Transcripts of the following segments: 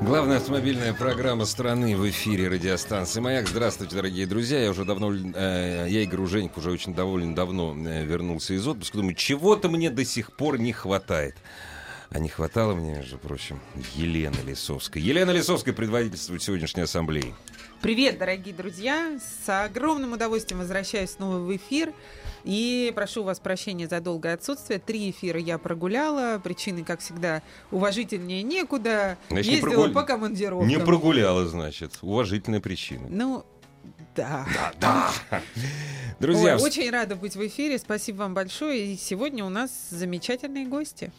Главная автомобильная программа страны в эфире радиостанции «Маяк». Здравствуйте, дорогие друзья. Я уже давно, э, я Игорь Уженик уже очень довольно давно э, вернулся из отпуска. Думаю, чего-то мне до сих пор не хватает. А не хватало мне, между прочим, Елены Лисовской. Елена Лисовская предводительствует сегодняшней ассамблеи. Привет, дорогие друзья! С огромным удовольствием возвращаюсь снова в эфир. И прошу вас прощения за долгое отсутствие. Три эфира я прогуляла. Причины, как всегда, уважительнее некуда. Значит, Ездила не прогуля... по командировкам. Не прогуляла, значит. Уважительная причина. Ну, да. Да, да. Друзья, Ой, очень рада быть в эфире. Спасибо вам большое. И сегодня у нас замечательные гости.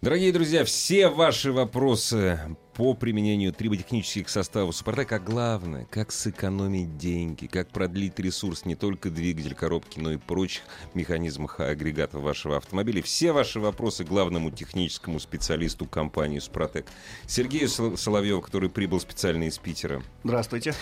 Дорогие друзья, все ваши вопросы по применению триботехнических составов Супротек, а главное, как сэкономить деньги, как продлить ресурс не только двигатель коробки, но и прочих механизмов агрегатов вашего автомобиля. Все ваши вопросы главному техническому специалисту компании Супротек Сергею Соловьеву, который прибыл специально из Питера. Здравствуйте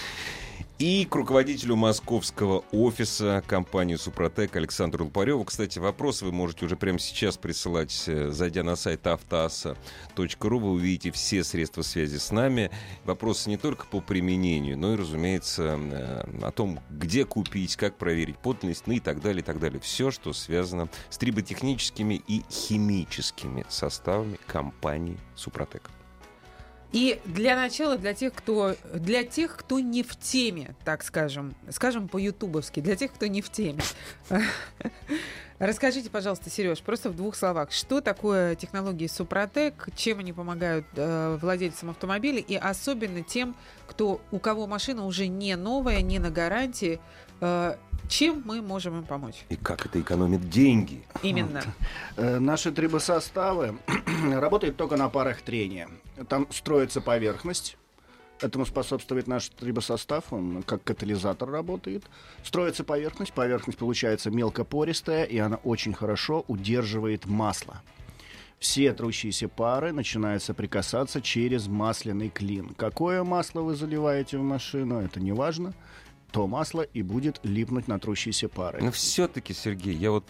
и к руководителю московского офиса компании «Супротек» Александру Лупареву. Кстати, вопросы вы можете уже прямо сейчас присылать, э, зайдя на сайт автоаса.ру. Вы увидите все средства связи с нами. Вопросы не только по применению, но и, разумеется, э, о том, где купить, как проверить подлинность, ну и так далее, и так далее. Все, что связано с триботехническими и химическими составами компании «Супротек». И для начала, для тех, кто, для тех, кто не в теме, так скажем, скажем по-ютубовски, для тех, кто не в теме. Расскажите, пожалуйста, Сереж, просто в двух словах, что такое технологии Супротек, чем они помогают э, владельцам автомобиля и особенно тем, кто, у кого машина уже не новая, не на гарантии, э, чем мы можем им помочь? И как это экономит деньги? Именно. Вот. Э, наши трибосоставы работают только на парах трения. Там строится поверхность. Этому способствует наш трибосостав, он как катализатор работает. Строится поверхность, поверхность получается мелкопористая, и она очень хорошо удерживает масло. Все трущиеся пары начинают соприкасаться через масляный клин. Какое масло вы заливаете в машину, это не важно то масло и будет липнуть на трущиеся пары. Но все-таки, Сергей, я вот...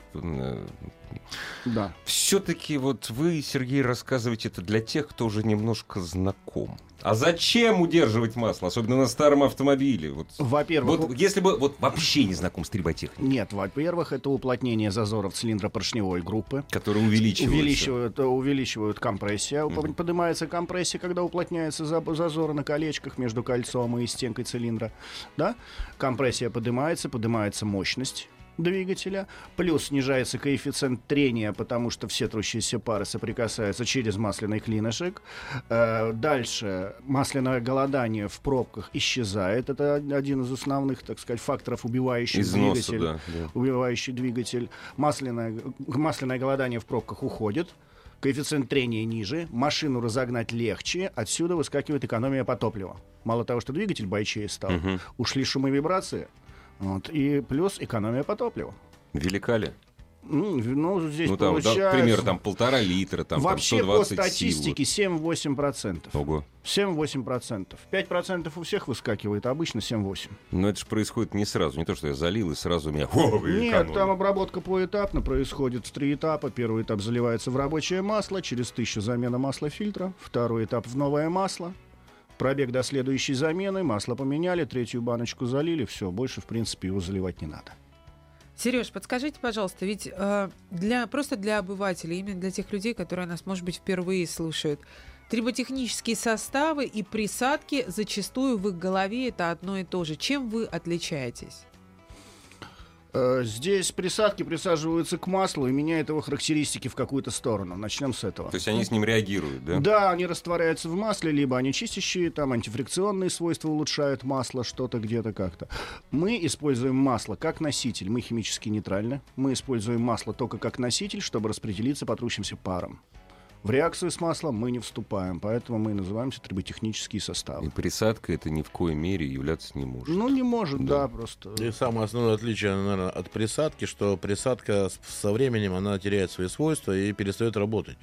Да. Все-таки вот вы, Сергей, рассказываете это для тех, кто уже немножко знаком. А зачем удерживать масло, особенно на старом автомобиле? Вот, во-первых, вот, если бы вот вообще не знаком с триботехникой. Нет, во-первых, это уплотнение зазоров цилиндра поршневой группы, которые увеличивают, увеличивают, увеличивают компрессию. Угу. Поднимается компрессия, когда уплотняются зазоры на колечках между кольцом и стенкой цилиндра. Да? Компрессия поднимается, поднимается мощность двигателя, плюс снижается коэффициент трения, потому что все трущиеся пары соприкасаются через масляный клинышек. Э, дальше масляное голодание в пробках исчезает. Это один из основных, так сказать, факторов, убивающих Износа, двигатель. Да, да. Убивающий двигатель. Масляное, масляное голодание в пробках уходит коэффициент трения ниже, машину разогнать легче, отсюда выскакивает экономия по топливу. Мало того, что двигатель бойчее стал, угу. ушли шумы и вибрации, вот. И плюс экономия по топливу. Велика ли? Ну, ну здесь ну, там, получается... да, пример, там полтора литра, там, Вообще там 120 по статистике сил. 7-8%. Ого. 7-8%. 5% у всех выскакивает, а обычно 7-8%. Но это же происходит не сразу. Не то, что я залил, и сразу у меня... О, Нет, экономия. там обработка поэтапно происходит в три этапа. Первый этап заливается в рабочее масло, через тысячу замена масла фильтра. Второй этап в новое масло. Пробег до следующей замены, масло поменяли, третью баночку залили, все, больше, в принципе, его заливать не надо. Сереж, подскажите, пожалуйста, ведь э, для, просто для обывателей, именно для тех людей, которые нас, может быть, впервые слушают, триботехнические составы и присадки зачастую в их голове это одно и то же. Чем вы отличаетесь? Э, здесь присадки присаживаются к маслу и меняют его характеристики в какую-то сторону. Начнем с этого. То есть они с ним реагируют, да? Да, они растворяются в масле, либо они чистящие, там антифрикционные свойства улучшают масло, что-то где-то как-то. Мы используем масло как носитель, мы химически нейтральны. Мы используем масло только как носитель, чтобы распределиться по трущимся парам. В реакцию с маслом мы не вступаем, поэтому мы называемся триботехнические составы. И присадка это ни в коей мере являться не может. Ну, не может, Да. да, просто. И самое основное отличие, наверное, от присадки, что присадка со временем она теряет свои свойства и перестает работать.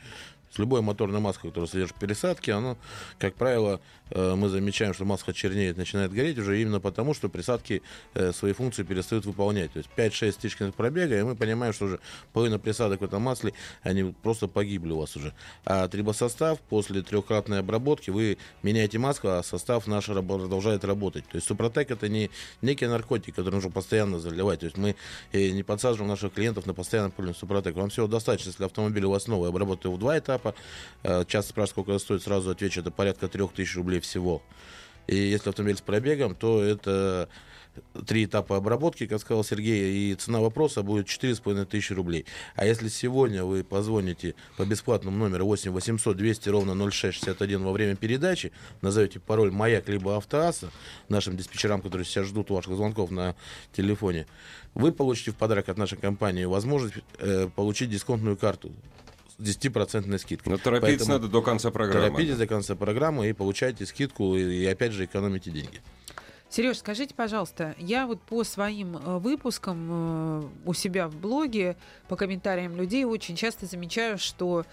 С любой моторной маской, которая содержит присадки, она, как правило, э, мы замечаем, что маска чернеет, начинает гореть уже именно потому, что присадки э, свои функции перестают выполнять. То есть 5-6 тысяч километров пробега, и мы понимаем, что уже половина присадок в этом масле, они просто погибли у вас уже. А трибосостав после трехкратной обработки вы меняете маску, а состав наш продолжает работать. То есть Супротек это не некий наркотик, который нужно постоянно заливать. То есть мы э, не подсаживаем наших клиентов на постоянное пользование Супротек. Вам всего достаточно, если автомобиль у вас новый, обработать в два этапа. Э, Часто спрашивают, сколько это стоит, сразу отвечу, это порядка 3000 рублей всего. И если автомобиль с пробегом, то это три этапа обработки, как сказал Сергей, и цена вопроса будет 4,5 тысячи рублей. А если сегодня вы позвоните по бесплатному номеру 8 800 200 ровно 0661 во время передачи, назовете пароль «Маяк» либо «Автоаса» нашим диспетчерам, которые сейчас ждут ваших звонков на телефоне, вы получите в подарок от нашей компании возможность э, получить дисконтную карту 10% скидкой. Но торопиться Поэтому надо до конца программы. Торопитесь до конца программы и получайте скидку, и, и опять же экономите деньги. Сереж, скажите, пожалуйста, я вот по своим э, выпускам э, у себя в блоге, по комментариям людей очень часто замечаю, что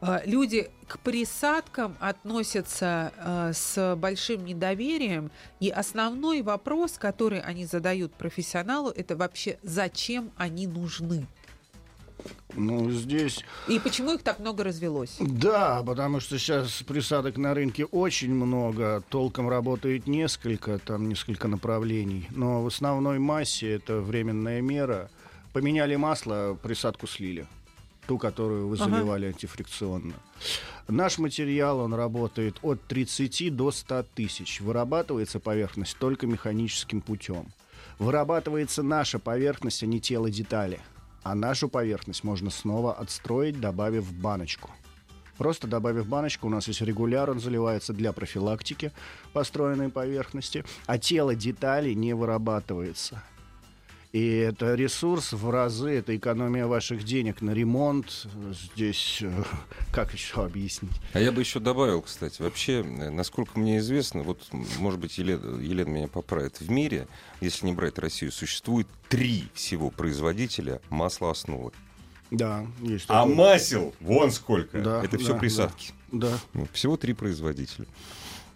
э, люди к присадкам относятся э, с большим недоверием, и основной вопрос, который они задают профессионалу, это вообще зачем они нужны Ну, здесь и почему их так много развелось. Да, потому что сейчас присадок на рынке очень много, толком работает несколько, там несколько направлений, но в основной массе это временная мера. Поменяли масло, присадку слили, ту, которую вы Ага. заливали антифрикционно. Наш материал, он работает от 30 до 100 тысяч. Вырабатывается поверхность только механическим путем. Вырабатывается наша поверхность, а не тело детали. А нашу поверхность можно снова отстроить, добавив баночку. Просто добавив баночку, у нас есть регуляр, он заливается для профилактики построенной поверхности, а тело деталей не вырабатывается. И это ресурс в разы, это экономия ваших денег на ремонт. Здесь, э, как еще объяснить? А я бы еще добавил, кстати, вообще, э, насколько мне известно, вот, может быть, Елена, Елена меня поправит, в мире, если не брать Россию, существует три всего производителя маслоосновы. Да, есть. А масел вон сколько. Да, Это все да, присадки. Да. Ну, Всего три производителя.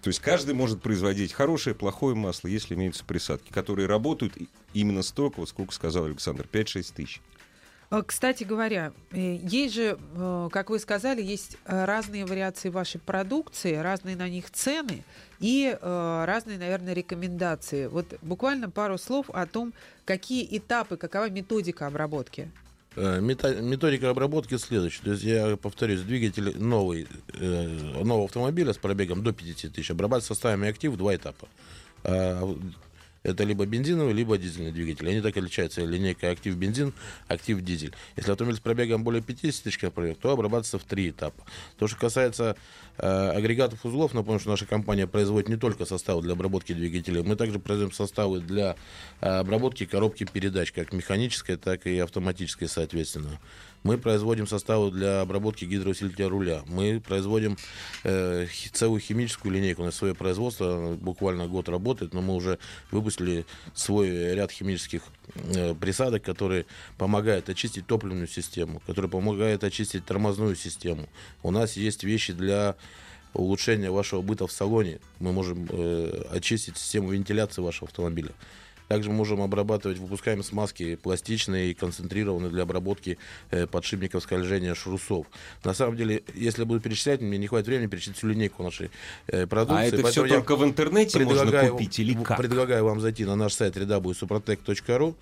То есть каждый может производить хорошее, плохое масло, если имеются присадки, которые работают именно столько, вот сколько сказал Александр, 5-6 тысяч. Э, Кстати говоря, э, есть же, э, как вы сказали, есть э, разные вариации вашей продукции, разные на них цены и разные, наверное, рекомендации. Вот буквально пару слов о том, какие этапы, какова методика обработки. Э, Методика обработки следующая. То есть я повторюсь, двигатель новый, э, нового автомобиля с пробегом до 50 тысяч обрабатывать составами актив в два этапа. Это либо бензиновый, либо дизельный двигатель. Они так отличаются. Линейка актив бензин, актив дизель. Если автомобиль с пробегом более 50 тысяч километров, то обрабатывается в три этапа. То, что касается э, агрегатов узлов, напомню, что наша компания производит не только составы для обработки двигателей, мы также производим составы для э, обработки коробки передач, как механической, так и автоматической, соответственно. Мы производим составы для обработки гидроусилителя руля. Мы производим э, целую химическую линейку на свое производство. Буквально год работает, но мы уже выпустили свой ряд химических э, присадок, которые помогают очистить топливную систему, которые помогают очистить тормозную систему. У нас есть вещи для улучшения вашего быта в салоне. Мы можем э, очистить систему вентиляции вашего автомобиля. Также мы можем обрабатывать, выпускаем смазки пластичные и концентрированные для обработки э, подшипников скольжения шрусов. На самом деле, если буду перечислять, мне не хватит времени перечислить всю линейку нашей э, продукции. А это все только в интернете можно купить или как? Предлагаю вам зайти на наш сайт www.suprotec.ru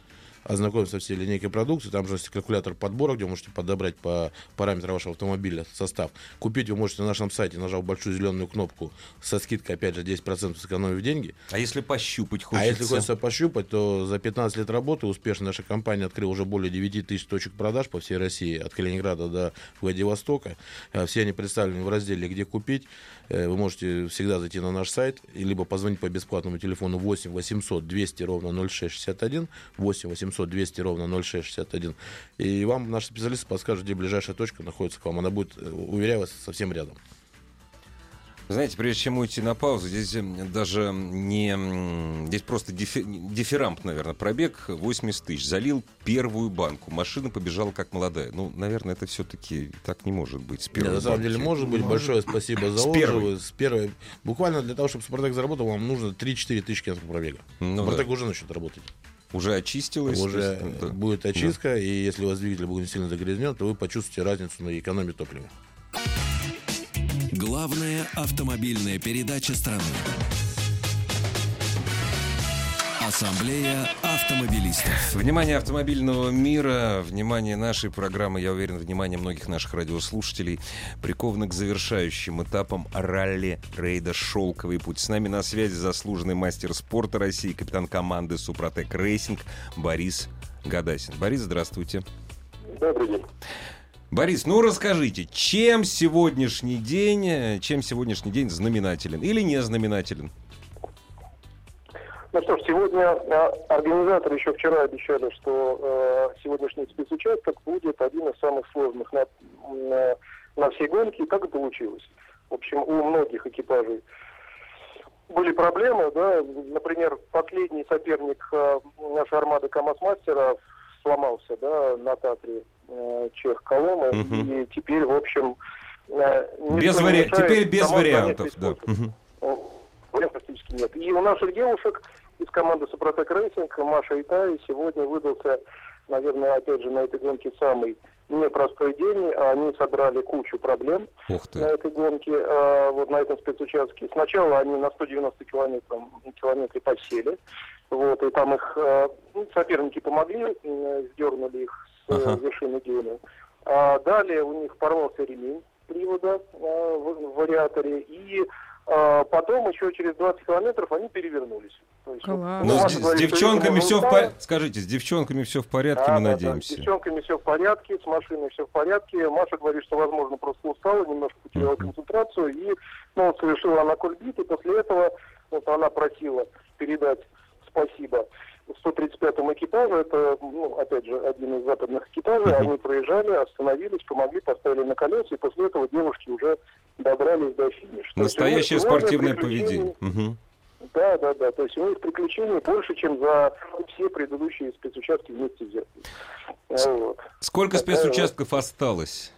ознакомиться со всей линейкой продукции. Там же есть калькулятор подбора, где вы можете подобрать по параметрам вашего автомобиля состав. Купить вы можете на нашем сайте, нажав большую зеленую кнопку со скидкой, опять же, 10% сэкономив деньги. А если пощупать хочется? А если хочется пощупать, то за 15 лет работы успешно наша компания открыла уже более 9 тысяч точек продаж по всей России, от Калининграда до Владивостока. Э, Все они представлены в разделе «Где купить». Э, Вы можете всегда зайти на наш сайт, либо позвонить по бесплатному телефону 8 800 200 ровно 0661, 8 800 800 200 ровно 0661. И вам наши специалисты подскажут, где ближайшая точка находится к вам. Она будет, э, уверяю вас, совсем рядом. Знаете, прежде чем уйти на паузу, здесь даже не... Здесь просто дифи- дифирамб, наверное, пробег 80 тысяч. Залил первую банку. Машина побежала как молодая. Ну, наверное, это все-таки так не может быть. С Нет, первой на самом банки. деле, может быть, большое спасибо за отзывы. С первой. Буквально для того, чтобы Спартак заработал, вам нужно 3-4 тысячи километров пробега. Ну Спартак да. уже начнет работать. Уже очистилась. то уже есть, да. будет очистка, и если у вас двигатель будет сильно загрязнен, то вы почувствуете разницу на экономии топлива. Главная автомобильная передача страны. Ассамблея автомобилистов. Внимание автомобильного мира, внимание нашей программы, я уверен, внимание многих наших радиослушателей приковано к завершающим этапам ралли-рейда «Шелковый путь». С нами на связи заслуженный мастер спорта России, капитан команды «Супротек Рейсинг» Борис Гадасин. Борис, здравствуйте. Добрый день. Борис, ну расскажите, чем сегодняшний день, э, чем сегодняшний день знаменателен или не знаменателен? Ну что ж, сегодня э, организаторы еще вчера обещали, что э, сегодняшний спецучасток будет один из самых сложных на, на, на всей гонке. И так и получилось. В общем, у многих экипажей были проблемы, да, например, последний соперник э, нашей армады КАМАЗ-мастера сломался, да, на Татре э, чех Коломый, Мгм. и теперь, в общем, э, Без вари- Теперь без вариантов, да. Мгм. Вариантов практически нет. И у наших девушек из команды Супротек Рейсинг, Маша и Тая, сегодня выдался, наверное, опять же, на этой гонке самый непростой день. Они собрали кучу проблем на этой гонке, э, вот на этом спецучастке. Сначала они на 190 километров, километре подсели, вот, и там их э, ну, соперники помогли, сдернули их с э, Ага. вершины дюны. А далее у них порвался ремень привода в, вариаторе, и потом еще через 20 километров они перевернулись. То есть, Класс. Ну, Маша с, с говорит, девчонками все в порядке. Скажите, с девчонками все в порядке, Да, мы да, да. надеемся. С девчонками все в порядке, с машиной все в порядке. Маша говорит, что, возможно, просто устала, немножко потеряла Мгм. концентрацию. И ну, вот совершила она кульбит, и после этого вот она просила передать спасибо 135-му экипажу. Это, ну, опять же, один из западных экипажей. Они проезжали, остановились, помогли, поставили на колеса, и после этого девушки уже добрались до финиша. Есть Настоящее сегодня спортивное поведение. Мгм. да, да, да. То есть у них приключений больше, чем за все предыдущие спецучастки вместе взятые. А, Вот. Сколько Такая спецучастков осталось?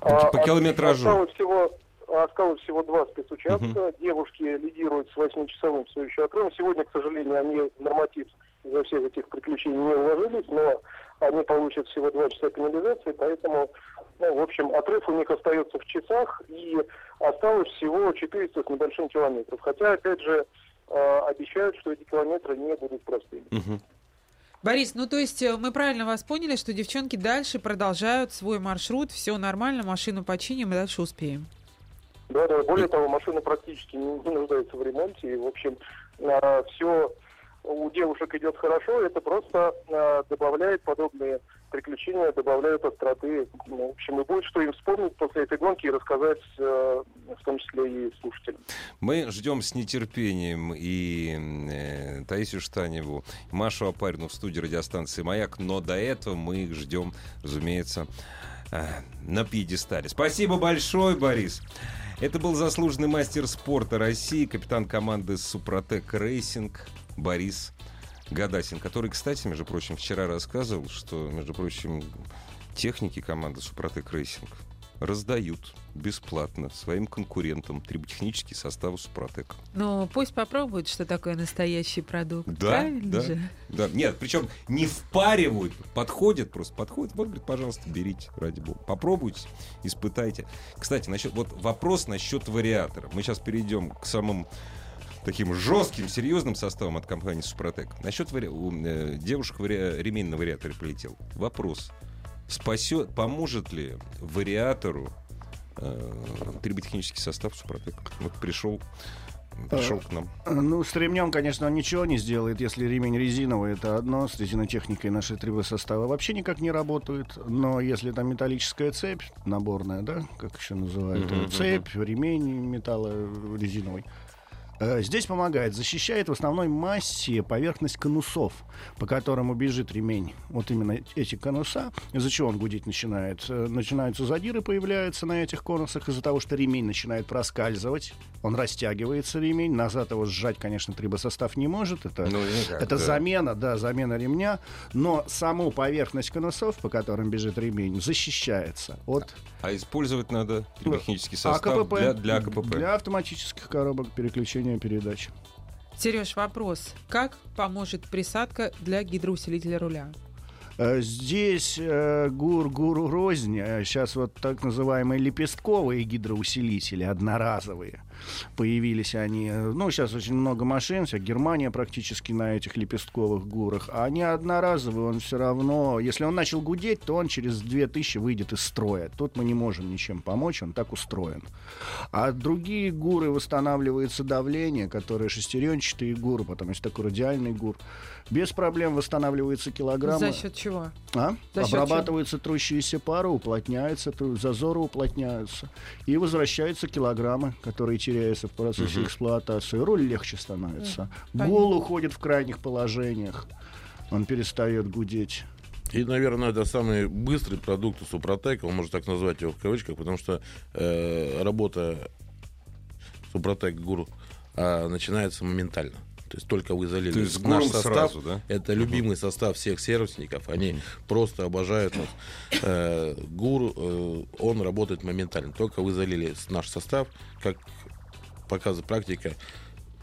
А, По километражу. Осталось всего, осталось всего два спецучастка. Девушки лидируют с 8-часовым все еще отрывом. Сегодня, к сожалению, они норматив из-за всех этих приключений не уложились, но они получат всего два часа пенализации, поэтому, ну, в общем, отрыв у них остается в часах, и осталось всего 400 с небольшим километров. Хотя, опять же, э, обещают, что эти километры не будут простыми. Борис, ну то есть э, мы правильно вас поняли, что девчонки дальше продолжают свой маршрут, все нормально, машину починим и дальше успеем. Да, да. Более того, машина практически не, не нуждается в ремонте. И, в общем, все у девушек идет хорошо. Это просто а, добавляет подобные приключения, добавляют остроты. Ну, в общем, и будет что им вспомнить после этой гонки и рассказать, э, в том числе и слушателям. Мы ждем с нетерпением и э, Таисию Штаневу, и Машу Опарину в студии радиостанции «Маяк», но до этого мы их ждем, разумеется, э, на пьедестале. Спасибо большое, Борис. Это был заслуженный мастер спорта России, капитан команды «Супротек Рейсинг» Борис Гадасин, который, кстати, между прочим, вчера рассказывал, что, между прочим, техники команды «Супротек Рейсинг» раздают бесплатно своим конкурентам триботехнический состав «Супротек». Ну, пусть попробуют, что такое настоящий продукт. Да, Правильно да. же? Да, нет, причем не впаривают, подходят просто, подходят. Вот, говорит, пожалуйста, берите, ради бога. Попробуйте, испытайте. Кстати, насчет, вот вопрос насчет вариатора. Мы сейчас перейдем к самым таким жестким, серьезным составам от компании Супротек. Насчет вари... у э, девушек вари... ремень на вариаторе полетел. Вопрос. Спасет, поможет ли вариатору э, триботехнический состав Супротек? Вот пришел, пришел к нам. Ну, с ремнем, конечно, он ничего не сделает. Если ремень резиновый, это одно. С резинотехникой наши три состава вообще никак не работают. Но если там металлическая цепь, наборная, да, как еще называют, Мгм, цепь, ремень металла резиновый, Э, Здесь помогает, защищает в основной массе поверхность конусов, по которому бежит ремень. Вот именно эти конуса, из-за чего он гудеть начинает. Э, Начинаются задиры, появляются на этих конусах из-за того, что ремень начинает проскальзывать. Он растягивается, ремень. Назад его сжать, конечно, трибосостав не может. Это, Ну, никак, это да. замена, да, замена ремня. Но саму поверхность конусов, по которым бежит ремень, защищается от А использовать надо триботехнический состав АКПП. для, для АКПП. Для автоматических коробок переключения передач. Сереж, вопрос. Как поможет присадка для гидроусилителя руля? Э, Здесь э, гур гуру рознь. Сейчас вот так называемые лепестковые гидроусилители, одноразовые. Появились они. Ну, сейчас очень много машин, вся Германия практически на этих лепестковых гурах. А они одноразовые, он все равно... Если он начал гудеть, то он через 2000 выйдет из строя. Тут мы не можем ничем помочь, он так устроен. А другие гуры восстанавливается давление, которые шестеренчатые гуры, потом есть такой радиальный гур. Без проблем восстанавливаются килограммы. За счет чего? А? За счет Обрабатываются трущиеся пары, уплотняются, тру- зазоры уплотняются. И возвращаются килограммы, которые теряются в процессе эксплуатации. Руль легче становится. понятно. Гул уходит в крайних положениях. Он перестает гудеть. И, наверное, это самый быстрый продукт у Супротека, он может так назвать его в кавычках, потому что э, работа Супротек Гуру а, начинается моментально. То есть только вы залили То есть наш состав, сразу, да? это любимый состав всех сервисников, они просто обожают нас. Э, Гур, э, он работает моментально. Только вы залили наш состав, как показывает практика,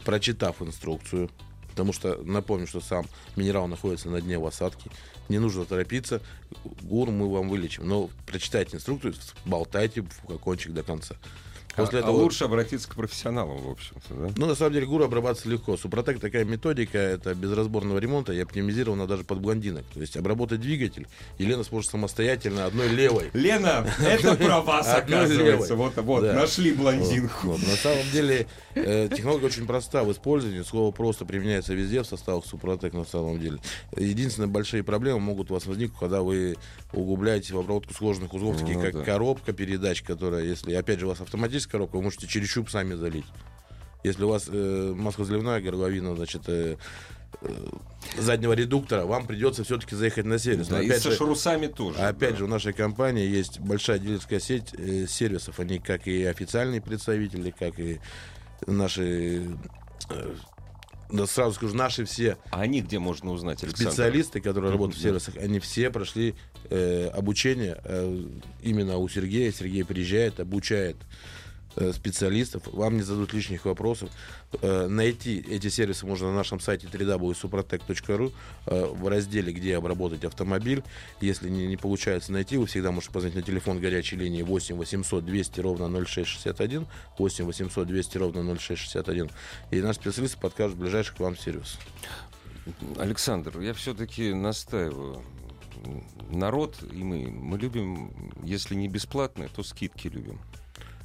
прочитав инструкцию, потому что напомню, что сам минерал находится на дне в осадке, не нужно торопиться, гур мы вам вылечим, но прочитайте инструкцию, болтайте флакончик до конца. После а, а этого лучше обратиться к профессионалам, в общем-то, да? ну, на самом деле, гур обрабатывается легко. Супротек такая методика, это без разборного ремонта и оптимизирована даже под блондинок. То есть обработать двигатель Елена сможет самостоятельно одной левой. Лена, это про вас, оказывается. Вот, вот, нашли блондинку. На самом деле, э, технология очень проста в использовании. Слово просто применяется везде в составах Супротек на самом деле. Единственные большие проблемы могут у вас возникнуть, когда вы углубляете в обработку сложных узлов, таких Ну как да. коробка передач, которая, если, опять же, у вас автоматическая коробка, вы можете через щуп сами залить. Если у вас э, масло-заливная горловина, значит, э, э, заднего редуктора, вам придется все-таки заехать на сервис. Но Да, и опять со же, шрусами тоже. Опять да. же, у нашей компании есть большая дилерская сеть э, сервисов. Они как и официальные представители, как и наши... э, да, сразу скажу, наши все А они где можно узнать, Александр? специалисты, которые работают в сервисах, они все прошли э, обучение э, именно у Сергея. Сергей приезжает, обучает специалистов, вам не зададут лишних вопросов. Э, найти эти сервисы можно на нашем сайте www.suprotec.ru э, в разделе «Где обработать автомобиль». Если не, не получается найти, вы всегда можете позвонить на телефон горячей линии 8 800 200 ровно 0661, 8 800 200 ровно 0661, и наш специалист подкажет ближайший к вам сервис. Александр, я все-таки настаиваю. Народ и мы, мы любим, если не бесплатные, то скидки любим.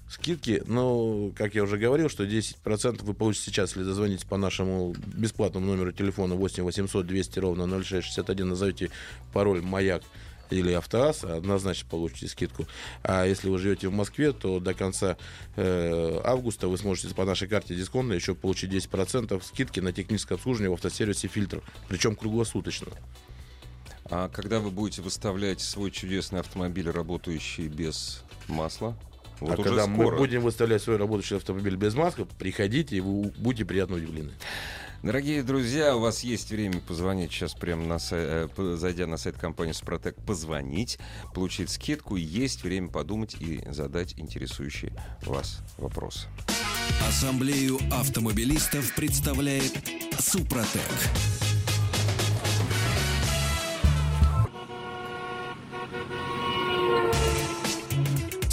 Скидки, ну, как я уже говорил, что 10% вы получите сейчас, если дозвонитесь по нашему бесплатному номеру телефона 8 800 200 ровно 0661, назовите пароль «Маяк» или «Автоаз», однозначно получите скидку. А если вы живете в Москве, то до конца э, августа вы сможете по нашей карте дисконта еще получить 10% скидки на техническое обслуживание в автосервисе «Фильтр», причем круглосуточно. А когда вы будете выставлять свой чудесный автомобиль, работающий без масла? Вот а уже когда скоро. мы будем выставлять свой рабочий автомобиль без маска, приходите, и вы будете приятно удивлены. Дорогие друзья, у вас есть время позвонить сейчас прямо на сай- э, зайдя на сайт компании Супротек, позвонить, получить скидку. Есть время подумать и задать интересующие вас вопросы. Ассамблею автомобилистов представляет Супротек.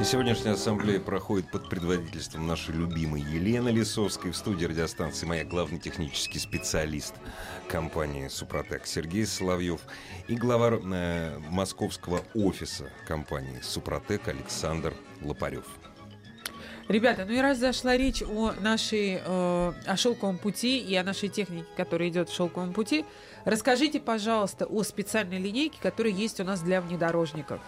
И сегодняшняя ассамблея проходит под предводительством нашей любимой Елены Лисовской в студии радиостанции «Моя» главный технический специалист компании «Супротек» Сергей Соловьев и глава э, московского офиса компании «Супротек» Александр Лопарев. Ребята, ну и раз зашла речь о нашей, э, о шелковом пути и о нашей технике, которая идет в шелковом пути, расскажите, пожалуйста, о специальной линейке, которая есть у нас для внедорожников.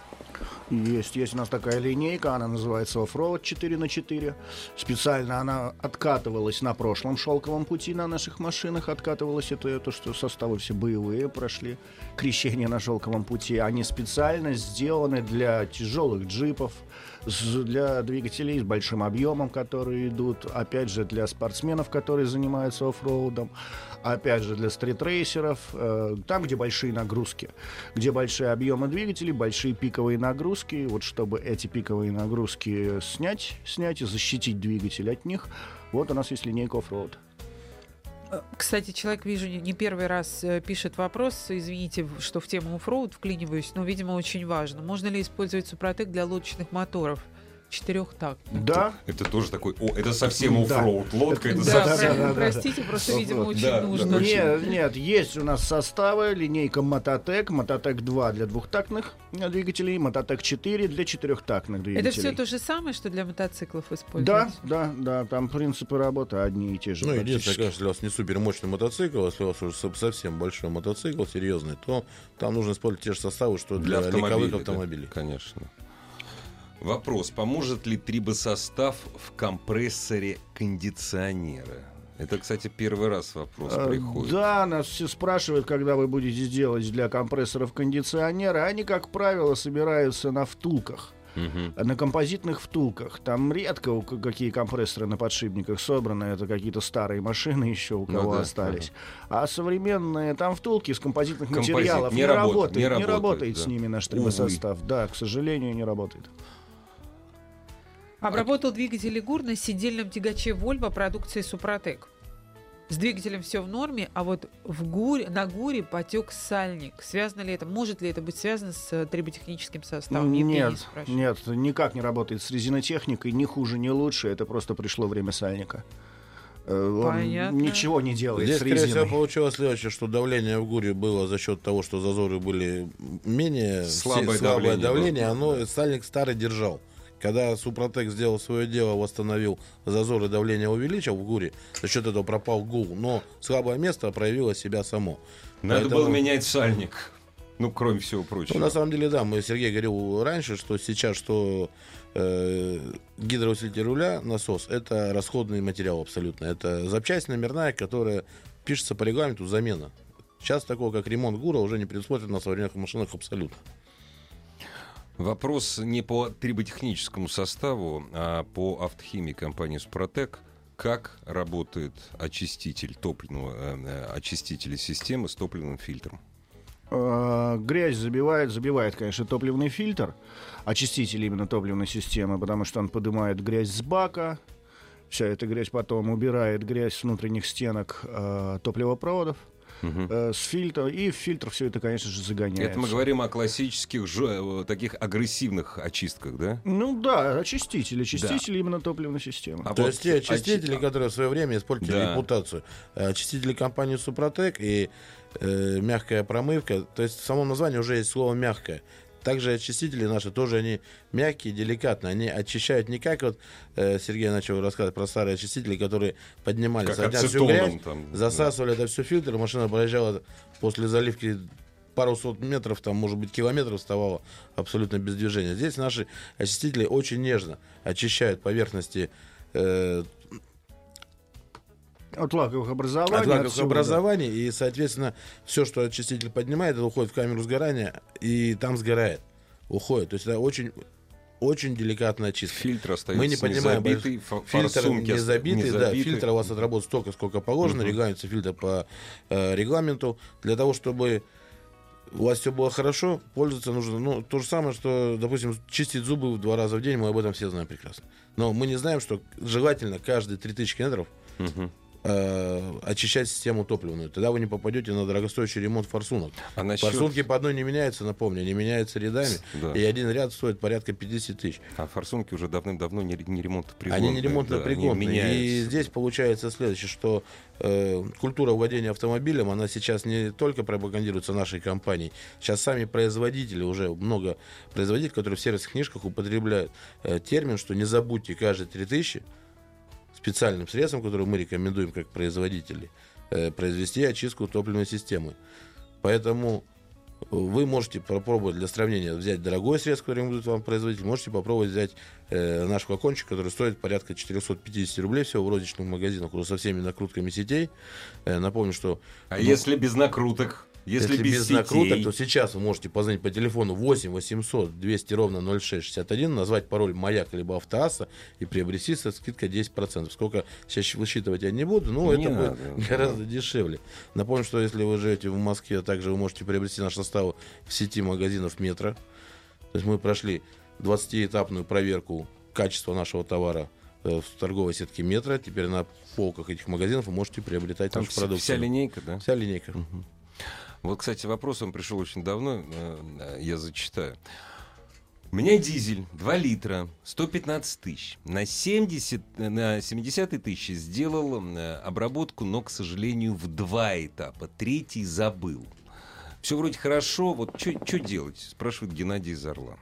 Есть, есть у нас такая линейка, она называется Offroad 4 на 4. Специально она откатывалась на прошлом шелковом пути на наших машинах, откатывалась это, то, что составы все боевые прошли, крещение на шелковом пути. Они специально сделаны для тяжелых джипов, для двигателей с большим объемом, которые идут, опять же, для спортсменов, которые занимаются оффроудом, опять же, для стритрейсеров, э, там, где большие нагрузки, где большие объемы двигателей, большие пиковые нагрузки, вот чтобы эти пиковые нагрузки снять, снять и защитить двигатель от них, вот у нас есть линейка оффроуд. Э, Кстати, человек, вижу, не- первый раз э, пишет вопрос. Извините, что в тему оффроуд вклиниваюсь, но, видимо, очень важно. Можно ли использовать Супротек для лодочных моторов? Четырехтактных. Да, Это тоже такой, о, это совсем Да. оффроуд, лодка, это Да, да, совсем... да, да, простите, просто, видимо, очень Да, да, нужно. очень. Нет, нет, есть у нас составы, линейка Мототек, Мототек 2 для двухтактных двигателей, Мототек 4 для четырехтактных двигателей. Это все то же самое, что для мотоциклов Да, используется? да, да, там принципы работы одни и те же. Ну, единственное, конечно, если у вас не супер мощный мотоцикл, если у вас уже со- совсем большой мотоцикл, серьезный, то там нужно использовать те же составы, что Для для, автомобилей. легковых да, автомобилей. Конечно. Вопрос. Поможет ли трибосостав в компрессоре кондиционера? Это, кстати, первый раз вопрос Э, приходит. Да, нас все спрашивают, когда вы будете делать для компрессоров кондиционера. Они, как правило, собираются на втулках. Мгм. На композитных втулках. Там редко какие компрессоры на подшипниках собраны. Это какие-то старые машины еще у Ну кого да, остались. А современные там втулки с композитных Композит материалов не не, работает, работает. не Не работает, да. с ними наш Увы. трибосостав. Да, к сожалению, не работает. Обработал двигатель ГУР на сидельном тягаче Volvo продукции Супротек. С двигателем все в норме, а вот в гуре, на ГУРе потек сальник. Связано ли это? Может ли это быть связано с э, триботехническим составом? Евгений Нет, спрашивает. нет, никак не работает с резинотехникой, ни хуже, ни лучше. Это просто пришло время сальника. Э, Он Понятно. ничего не делает Здесь, с скорее всего, резиной. получилось следующее, что давление в ГУРе было за счет того, что зазоры были менее Слабое слабое давление давление, было. оно сальник старый держал. Когда Супротек сделал свое дело, восстановил зазоры давление увеличил в ГУРе, за счет этого пропал гул, но слабое место проявило себя само. Надо Поэтому- было менять сальник. Ну, кроме всего прочего. Ну, на самом деле, да, мы Сергей говорил раньше, что сейчас, что э, гидроусилитель руля, насос, это расходный материал абсолютно. Это запчасть номерная, которая пишется по регламенту замена. Сейчас такого, как ремонт ГУРа, уже не предусмотрено на современных машинах абсолютно. Вопрос не по триботехническому составу, а по автохимии компании «Супротек». Как работает очиститель топливного, э, э, очистителя системы с топливным фильтром? Э, Грязь забивает, забивает, конечно, топливный фильтр, очиститель именно топливной системы, потому что он поднимает грязь с бака, вся эта грязь потом убирает грязь с внутренних стенок э, топливопроводов, Э, с фильтра, и в фильтр все это, конечно же, загоняется. Это мы говорим о классических, э, таких агрессивных очистках, да? Ну да, очиститель, очиститель именно топливной системы. А То вот есть те очистители, очи- которые в свое время испортили Да. репутацию. Э, Очистители компании Супротек и э, мягкая промывка, то есть в самом названии уже есть слово мягкое. Также очистители наши тоже они мягкие, деликатные. Они очищают не как вот э, Сергей начал рассказывать про старые очистители, которые поднимали Как со всю грязь, там, да. засасывали это все фильтр, машина проезжала после заливки пару сот метров, там, может быть, километров вставала абсолютно без движения. Здесь наши очистители очень нежно очищают поверхности э, От лаковых образований. от лаковых отсюда, образований, и, соответственно, все, что очиститель поднимает, это уходит в камеру сгорания, и там сгорает, уходит. То есть это очень, очень деликатная очистка. Фильтр остается Мы не поднимаем незабитый, фа- Фильтр не забитый, не да, забиты. фильтр у вас отработает столько, сколько положено, Мгм. регламентится фильтр по э, регламенту. Для того, чтобы у вас все было хорошо, пользоваться нужно, ну, то же самое, что, допустим, чистить зубы в два раза в день, мы об этом все знаем прекрасно. Но мы не знаем, что желательно каждые 3000 километров Мгм. Э, очищать систему топливную. Тогда вы не попадете на дорогостоящий ремонт форсунок. А насчет... Форсунки по одной не меняются, напомню, они меняются рядами. Да. И один ряд стоит порядка 50 тысяч. А форсунки уже давным-давно не, не ремонтопригодные. Они не ремонтно да, они. И здесь получается следующее, что э, культура владения автомобилем, она сейчас не только пропагандируется нашей компанией. Сейчас сами производители, уже много производителей, которые в сервисных книжках употребляют э, термин, что не забудьте каждые 3000 специальным средством, которое мы рекомендуем как производители, э, произвести очистку топливной системы. Поэтому вы можете попробовать для сравнения взять дорогое средство, которое будет вам производитель, можете попробовать взять э, наш флакончик, который стоит порядка 450 рублей всего в розничных магазинах, уже со всеми накрутками сетей. Э, напомню, что... А ну, если без накруток? Если, если без, без сетей? накруток, то сейчас вы можете позвонить по телефону 8 800 200 ровно 0661, назвать пароль «Маяк» либо «Автоасса» и приобрести со скидкой 10%. Сколько сейчас высчитывать я не буду, но Не это надо, будет да. гораздо дешевле. Напомню, что если вы живете в Москве, также вы можете приобрести наш состав в сети магазинов «Метро». То есть мы прошли 20-этапную проверку качества нашего товара э, в торговой сетке «Метро». Теперь на полках этих магазинов вы можете приобретать Там нашу продукцию. вся линейка, да? Вся линейка. Вот, кстати, вопрос, он пришел очень давно, э, я зачитаю. У меня дизель 2 литра, 115 тысяч. На 70, э, на 70 тысячи сделал э, обработку, но, к сожалению, в два этапа. Третий забыл. Все вроде хорошо, вот что делать? Спрашивает Геннадий из Орла.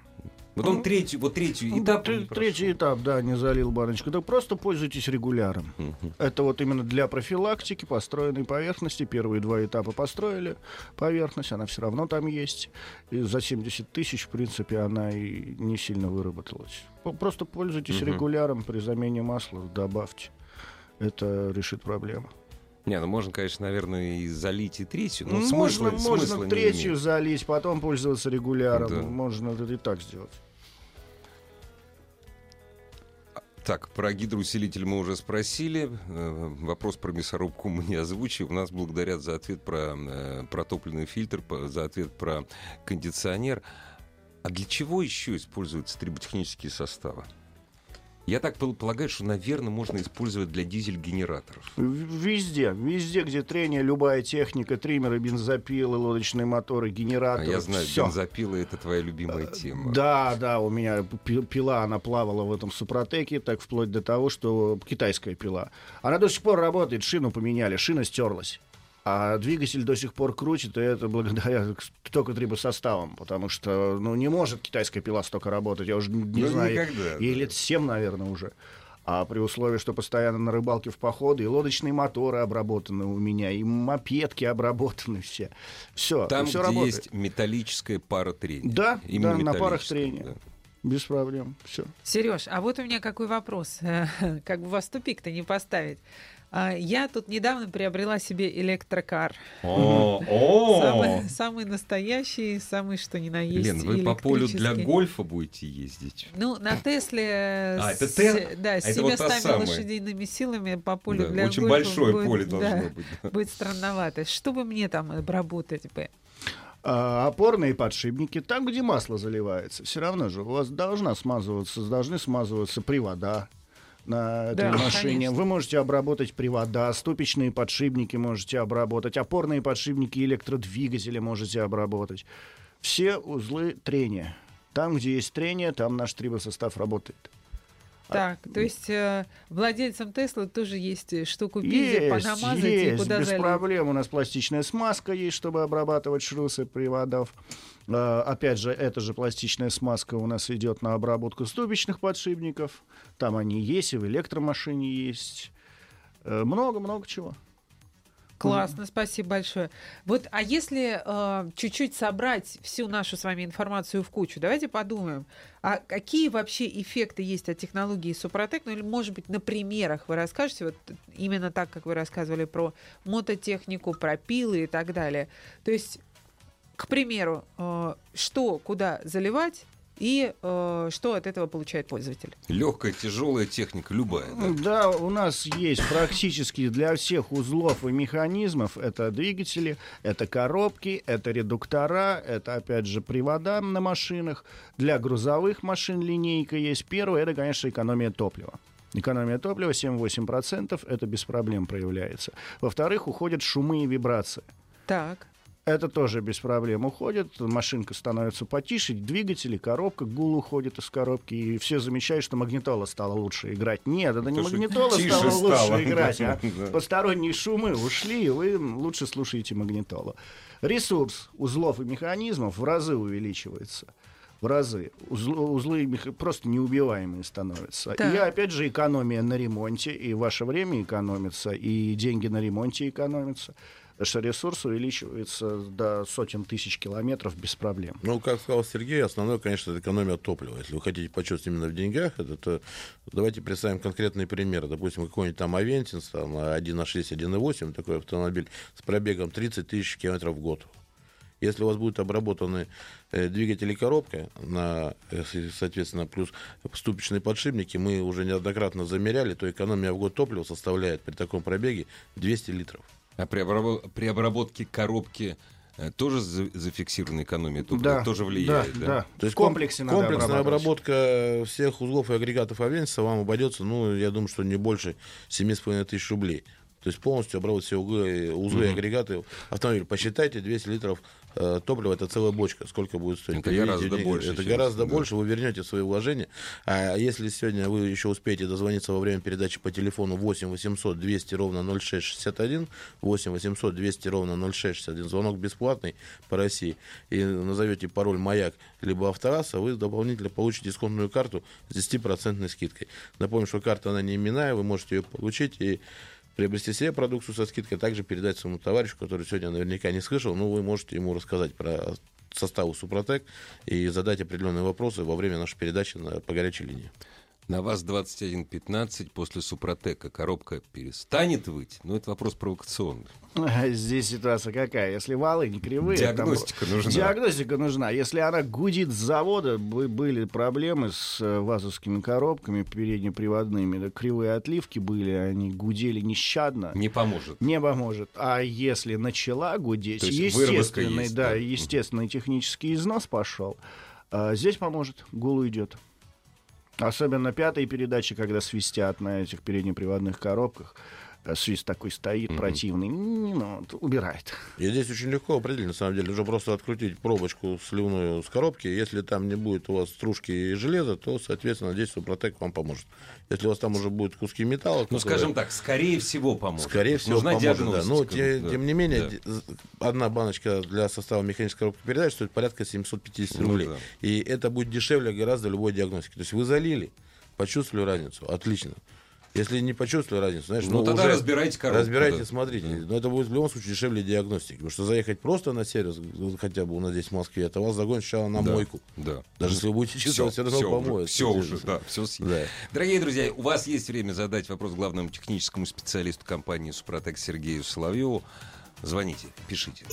Вот он третью, вот третью Ну, этап. тр- третий этап, да, не залил баночку. Да просто пользуйтесь регуляром. Это вот именно для профилактики построенной поверхности. Первые два этапа построили поверхность, она все равно там есть. И за 70 тысяч, в принципе, она и не сильно выработалась. П- Просто пользуйтесь Мгм. регуляром при замене масла, добавьте. Это решит проблему. Не, ну можно, конечно, наверное, и залить и третью, но Ну, смысла, можно, смысла можно не третью залить, потом пользоваться регуляром. Да. Можно это и так сделать. Так, про гидроусилитель мы уже спросили. Э, Вопрос про мясорубку мы не озвучили. У нас благодарят за ответ про, э, про топливный фильтр, за ответ про кондиционер. А для чего еще используются триботехнические составы? Я так пол- полагаю, что, наверное, можно использовать для дизель-генераторов. Везде, везде, где трение, любая техника, триммеры, бензопилы, лодочные моторы, А генераторы. я знаю, всё. бензопилы — это твоя любимая тема. Да, да, у меня пи- пила, она плавала в этом супротеке, так вплоть до того, что китайская пила. Она до сих пор работает, шину поменяли, шина стерлась. А двигатель до сих пор крутит, и это благодаря только трибосоставам, потому что ну, не может китайская пила столько работать. Я уже не Ну, знаю, никогда, ей да. лет 7, наверное, уже. А при условии, что постоянно на рыбалке в походы, и лодочные моторы обработаны у меня, и мопедки обработаны все. Все, Там, все где работает. есть металлическая пара трения. Да, Именно да, на парах трения. да. Без проблем. Все. Сереж, а вот у меня какой вопрос. Как бы вас тупик-то не поставить. А, Я тут недавно приобрела себе электрокар. О, о! Самый, самый настоящий, самый что ни на есть. Лен, вы по полю для гольфа будете ездить? Ну, на Тесле А, это с, Те- да, с а это вот та 700 самая. лошадиными силами по полю Да, для очень гольфа большое будет, поле да, должно быть. да. будет странновато. Что бы мне там обработать бы? А, опорные подшипники, там, где масло заливается, все равно же у вас должна смазываться, должны смазываться привода на этой Да, машине. конечно. Вы можете обработать привода, ступичные подшипники можете обработать, опорные подшипники электродвигателя можете обработать. Все узлы трения. Там, где есть трение, там наш трибосостав работает. А, Так, то есть э, владельцам Теслы тоже есть э, что купить, Есть, понамазать и есть, куда без залить. проблем. У нас пластичная смазка есть, чтобы обрабатывать шрусы приводов. А, Опять же, эта же пластичная смазка у нас идет на обработку ступичных подшипников. Там они есть, и в электромашине есть. Э, Много-много чего. Классно, спасибо большое. Вот, а если э, чуть-чуть собрать всю нашу с вами информацию в кучу, давайте подумаем, а какие вообще эффекты есть от технологии Супротек, ну или, может быть, на примерах вы расскажете, вот именно так, как вы рассказывали про мототехнику, про пилы и так далее. То есть, к примеру, э, что, куда заливать и э, что от этого получает пользователь. Легкая, тяжелая техника, любая. да? Да, у нас есть практически для всех узлов и механизмов. Это двигатели, это коробки, это редуктора, это, опять же, привода на машинах. Для грузовых машин линейка есть. Первое, это, конечно, экономия топлива. Экономия топлива 7-8%, это без проблем проявляется. Во-вторых, уходят шумы и вибрации. Так. Это тоже без проблем уходит. Машинка становится потише, двигатели, коробка, гул уходит из коробки. И все замечают, что магнитола стала лучше играть. Нет, это не магнитола стала лучше стало. играть, а Да. посторонние шумы ушли, и вы лучше слушаете магнитолу. Ресурс узлов и механизмов в разы увеличивается. В разы. Узлы, узлы просто неубиваемые становятся. Так. И опять же экономия на ремонте, и ваше время экономится, и деньги на ремонте экономятся. Потому что ресурс увеличивается до сотен тысяч километров без проблем. Ну, как сказал Сергей, основное, конечно, это экономия топлива. Если вы хотите почувствовать именно в деньгах, это, то давайте представим конкретный пример. Допустим, какой-нибудь там Авентинс, там 1.6, 1.8, такой автомобиль с пробегом 30 тысяч километров в год. Если у вас будут обработаны э, двигатель и коробка, на, э, соответственно, плюс ступичные подшипники, мы уже неоднократно замеряли, то экономия в год топлива составляет при таком пробеге 200 литров. А при, обрабо- при обработке коробки э, тоже за- зафиксирована экономия топлива? Да, тоже влияет, да? да. То есть комплексе надо комплексная обработка всех узлов и агрегатов Авенса вам обойдется, ну, я думаю, что не больше 7,5 тысяч рублей. То есть полностью обработать все углы, узлы и агрегаты автомобиля. Посчитайте, 200 литров э, топлива, это целая бочка. Сколько будет стоить? Это гораздо деньги. больше, Это чем- гораздо да. больше. Вы вернете свои вложения. А если сегодня вы еще успеете дозвониться во время передачи по телефону 8 800 200 ровно 0661, 8 800 200 ровно 0661, звонок бесплатный по России, и назовете пароль «Маяк» либо «Автораса», вы дополнительно получите дисконтную карту с 10% скидкой. Напомню, что карта, она не именная, вы можете ее получить и приобрести себе продукцию со скидкой, а также передать своему товарищу, который сегодня наверняка не слышал, но вы можете ему рассказать про составы Супротек и задать определенные вопросы во время нашей передачи на, по горячей линии. На вас 21.15 после Супротека коробка перестанет выть? Ну, это вопрос провокационный. Здесь ситуация какая? Если валы не кривые... там- Диагностика нужна. Диагностика нужна. Если она гудит с завода, бы- были проблемы с э, вазовскими коробками переднеприводными, да, кривые отливки были, они гудели нещадно. Не поможет. Не поможет. А если начала гудеть, естественный, есть, да, да. естественный технический износ пошел, а, здесь поможет, гул уйдет. Особенно пятые передачи, когда свистят на этих переднеприводных коробках. Э, Свист такой стоит противный, м, ну, убирает. И здесь очень легко определить, на самом деле. Уже просто открутить пробочку сливную с коробки. Если там не будет у вас стружки и железа, то, соответственно, здесь Супротек вам поможет. Если у вас там уже будут куски металла... Ну, которые- скажем так, скорее всего поможет. Скорее всего, Нужна поможет, да. диагностика. Но, те- Да. тем не менее, Да. одна баночка для состава механической коробки передач стоит порядка 750 Ну рублей. да. И это будет дешевле гораздо любой диагностики. То есть вы залили, почувствовали разницу, отлично. Если не почувствовали разницу, знаешь, Ну, тогда разбирайте коробку, Разбирайте, да. смотрите. Но это будет в любом случае дешевле диагностики. Потому что заехать просто на сервис, ну, хотя бы у нас здесь в Москве, это вас загонит сначала на Да, мойку. Да. Даже если вы будете чувствовать, все, равно все помоют. Все уже, да, все Да. Дорогие друзья, у вас есть время задать вопрос главному техническому специалисту компании «Супротек» Сергею Соловьеву. Звоните, пишите.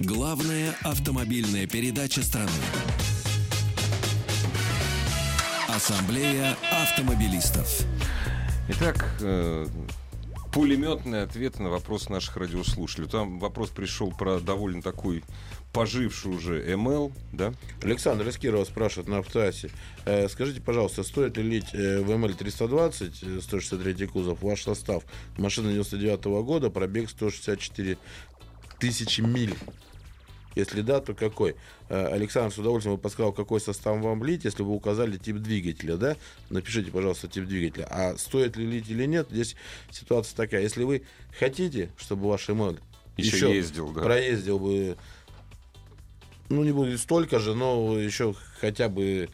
Главная автомобильная передача страны. Ассамблея автомобилистов. Итак, э, пулеметный ответ на вопрос наших радиослушателей. Там вопрос пришел про довольно такой поживший уже МЛ, да? Александр из Кирова спрашивает на автоассе. Э, скажите, пожалуйста, стоит ли лить э, в МЛ-320, э, 163 кузов, ваш состав? Машина 99 года, пробег 164 тысячи миль. Если да, то какой? Э, Александр с удовольствием бы подсказал, какой состав вам лить, если вы указали тип двигателя, да? Напишите, пожалуйста, тип двигателя. А стоит ли лить или нет, здесь ситуация такая. Если вы хотите, чтобы ваш МЛ Еще еще ездил, да. проездил бы ну, не будет столько же, но еще хотя бы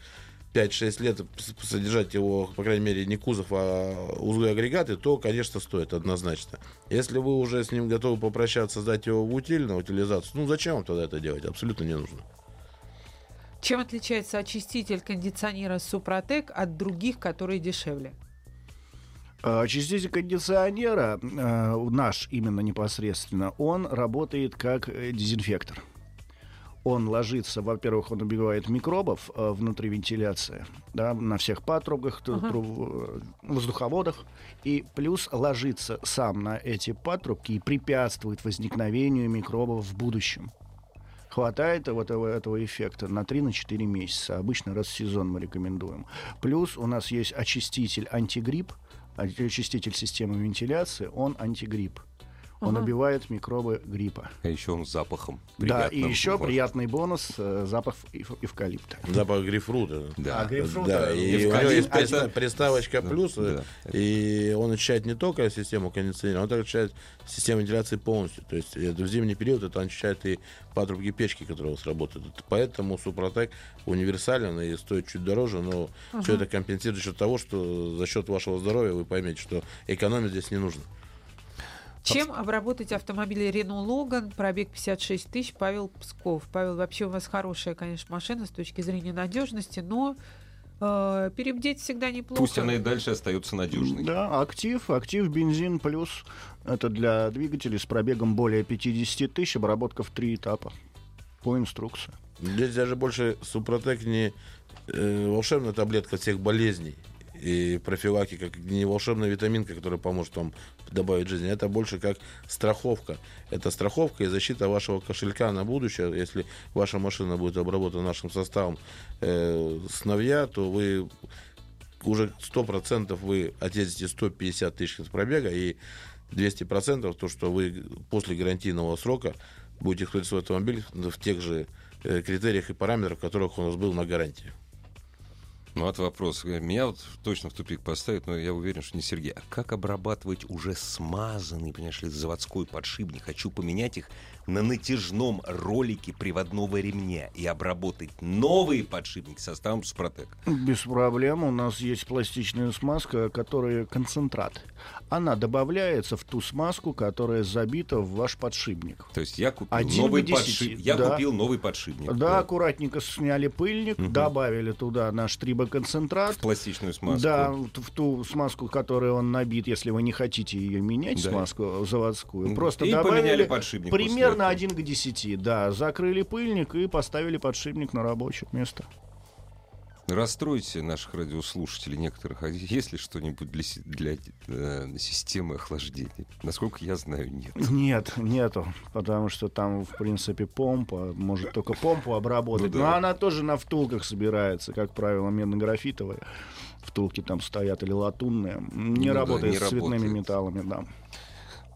5-6 лет содержать его, по крайней мере, не кузов, а узлы и агрегаты, то, конечно, стоит однозначно. Если вы уже с ним готовы попрощаться, сдать его в утиль, на утилизацию, ну, зачем вам тогда это делать? Абсолютно не нужно. Чем отличается очиститель кондиционера Супротек от других, которые дешевле? А, Очиститель кондиционера, э, наш именно непосредственно, он работает как э, дезинфектор. Он ложится, во-первых, он убивает микробов э, внутри вентиляции, да, на всех патрубках, тру- э, воздуховодах, и плюс ложится сам на эти патрубки и препятствует возникновению микробов в будущем. Хватает вот этого, этого эффекта на 3-4 месяца. Обычно раз в сезон мы рекомендуем. Плюс у нас есть очиститель антигрипп, очиститель системы вентиляции, он антигрипп. Он Ага. убивает микробы гриппа. А еще он с запахом. да, и еще бывает. приятный бонус э, запах эв- эвкалипта. Запах грейпфрута. Да. А грейпфрут, Да, э, и эвкалипт это- приста- приставочка Да, плюс, да. и он очищает не только систему кондиционирования, он также очищает систему вентиляции полностью. То есть это в зимний период это очищает и патрубки печки, которые у вас работают. Это Поэтому Супротек универсален и стоит чуть дороже, но все это компенсирует за счет того, что за счет вашего здоровья вы поймете, что экономить здесь не нужно. Чем обработать автомобиль Renault Logan, пробег 56 тысяч, Павел Псков. Павел, вообще у вас хорошая, конечно, машина с точки зрения надежности, но э, перебдеть всегда неплохо. Пусть она и дальше остается надежной. Да, актив, актив, бензин плюс. Это для двигателей с пробегом более 50 тысяч, обработка в три этапа по инструкции. Здесь даже больше Супротек не э, волшебная таблетка всех болезней и профилактика, как не волшебная витаминка, которая поможет вам добавить жизни. Это больше как страховка. Это страховка и защита вашего кошелька на будущее. Если ваша машина будет обработана нашим составом э, сновья, то вы уже 100% вы отъездите 150 тысяч пробега и 200% то, что вы после гарантийного срока будете использовать свой автомобиль в тех же э, критериях и параметрах, которых у нас был на гарантии. Ну, вот вопрос. Меня вот точно в тупик поставит, но я уверен, что не Сергей. А как обрабатывать уже смазанный, понимаешь ли, заводской подшипник? Хочу поменять их на натяжном ролике приводного ремня и обработать новый подшипник составом Супротек. Без проблем. У нас есть пластичная смазка, которая концентрат. Она добавляется в ту смазку, которая забита в ваш подшипник. То есть я купил Один новый подшипник. Я да. купил новый подшипник. Да, аккуратненько сняли пыльник, Мгм. добавили туда наш трибоконцентрат. В пластичную смазку. Да, в ту смазку, которой он набит, если вы не хотите ее менять, Да. смазку заводскую. Просто и добавили поменяли подшипник после примерно. 1 к 10, да. Закрыли пыльник и поставили подшипник на рабочее место. Расстройте наших радиослушателей некоторых. А есть ли что-нибудь для, для э, системы охлаждения? Насколько я знаю, нет. Нет, нету, потому что там, в принципе, помпа, может только помпу обработать, Ну да. но она тоже на втулках собирается, как правило, медно-графитовые. Втулки там стоят или латунные. Не Ну да, работает не с цветными работает. металлами, да.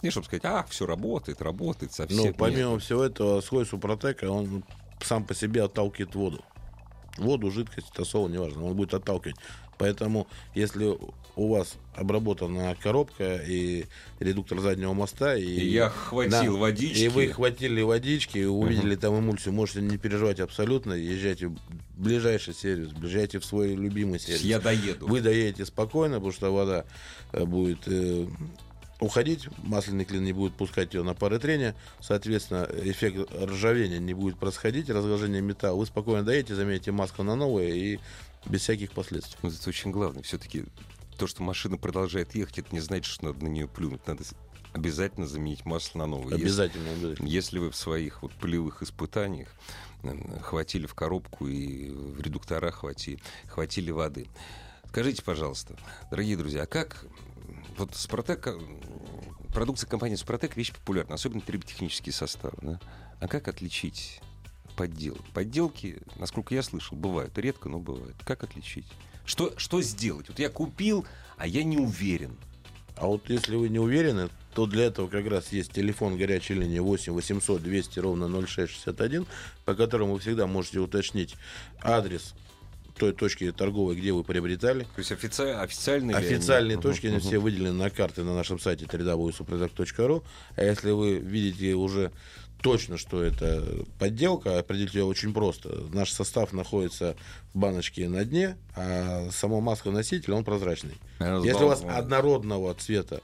Не, чтобы сказать, ах, все работает, работает, совсем нет. Ну, помимо всего этого, слой Супротека, он сам по себе отталкивает воду. Воду, жидкость, тосол, неважно, он будет отталкивать. Поэтому, если у вас обработана коробка и редуктор заднего моста, и, И я хватил водички. и вы хватили водички, и увидели там эмульсию, можете не переживать абсолютно, езжайте в ближайший сервис, езжайте в свой любимый сервис. Я доеду. Вы доедете спокойно, потому что вода э, будет э, уходить, масляный клин не будет пускать ее на пары трения, соответственно, эффект ржавения не будет происходить, разложение металла. Вы спокойно доедете, замените маску на новое и без всяких последствий. Вот это очень главное. Все-таки то, что машина продолжает ехать, это не значит, что надо на нее плюнуть. Надо обязательно заменить масло на новое. Если- Обязательно, обязательно. Если вы в своих вот полевых испытаниях хватили в коробку и в редуктора хватили, хватили воды. Скажите, пожалуйста, дорогие друзья, а как вот Спартак, м, продукция компании Спартак вещь популярна, особенно триботехнический состав, да? А как отличить подделки? Подделки, насколько я слышал, бывают редко, но бывают. Как отличить? Что, что сделать? Вот я купил, а я не уверен. А вот если вы не уверены, то для этого как раз есть телефон горячей линии 8 800 200 ровно 0661, по которому вы всегда можете уточнить адрес той точки торговой, где вы приобретали, То есть офици- официальные... они? Официальные точки, они все выделены на карте на нашем сайте www.suprotec.ru. А если вы видите уже точно, что это подделка, определить ее очень просто. Наш состав находится в баночке на дне, а сама маска носителя, он прозрачный. Если у вас однородного цвета,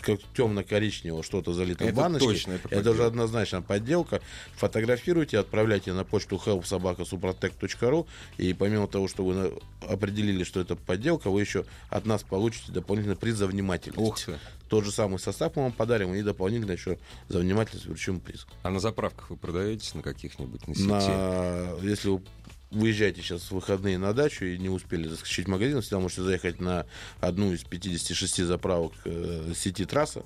как темно-коричневого что-то залито Это в баночке, точно, это это, уже однозначно подделка. Фотографируйте, отправляйте на почту helpsobaka.suprotec.ru и помимо того, что вы определили, что это подделка, вы еще от нас получите дополнительный приз за внимательность. Ух ты. Тот же самый состав мы вам подарим и дополнительно еще за внимательность вручим приз. А на заправках вы продаетесь на каких-нибудь на сети? На, если вы выезжаете сейчас в выходные на дачу и не успели заскочить в магазин, всегда можете заехать на одну из 56 заправок э, сети трасса.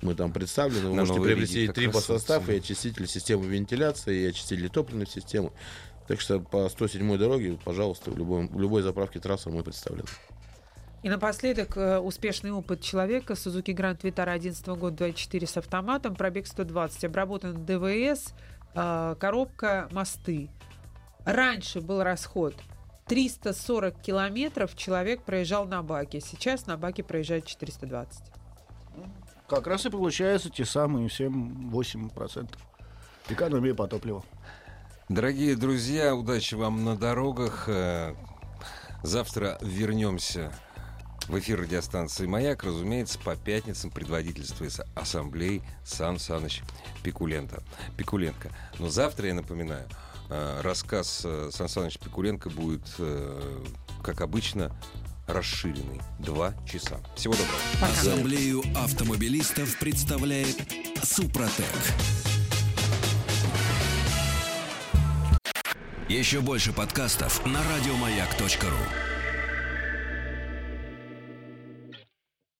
Мы там представлены. Вы На можете новой приобрести и трибосостав, и очиститель системы вентиляции, и очиститель топливной системы. Так что по 107 дороге, пожалуйста, в, любой, в любой заправке трассы мы представлены. И напоследок э, успешный опыт человека. Suzuki Grand Vitara 11 года 24 с автоматом, пробег 120, обработан ДВС, э, коробка, мосты. Раньше был расход 340 километров человек проезжал на баке. Сейчас на баке проезжает 420. Как раз и получается те самые 7-8% экономии по топливу. Дорогие друзья, удачи вам на дорогах. Э, Завтра вернемся в эфир радиостанции «Маяк», разумеется, по пятницам предводительствует ассамблей Сан Саныч Пикуленко. Но завтра, я напоминаю, рассказ э, Сан Саныч Пикуленко будет, э, как обычно, расширенный. Два часа. Всего доброго. Ассамблею автомобилистов представляет Супротек. Еще больше подкастов на радиомаяк.ру.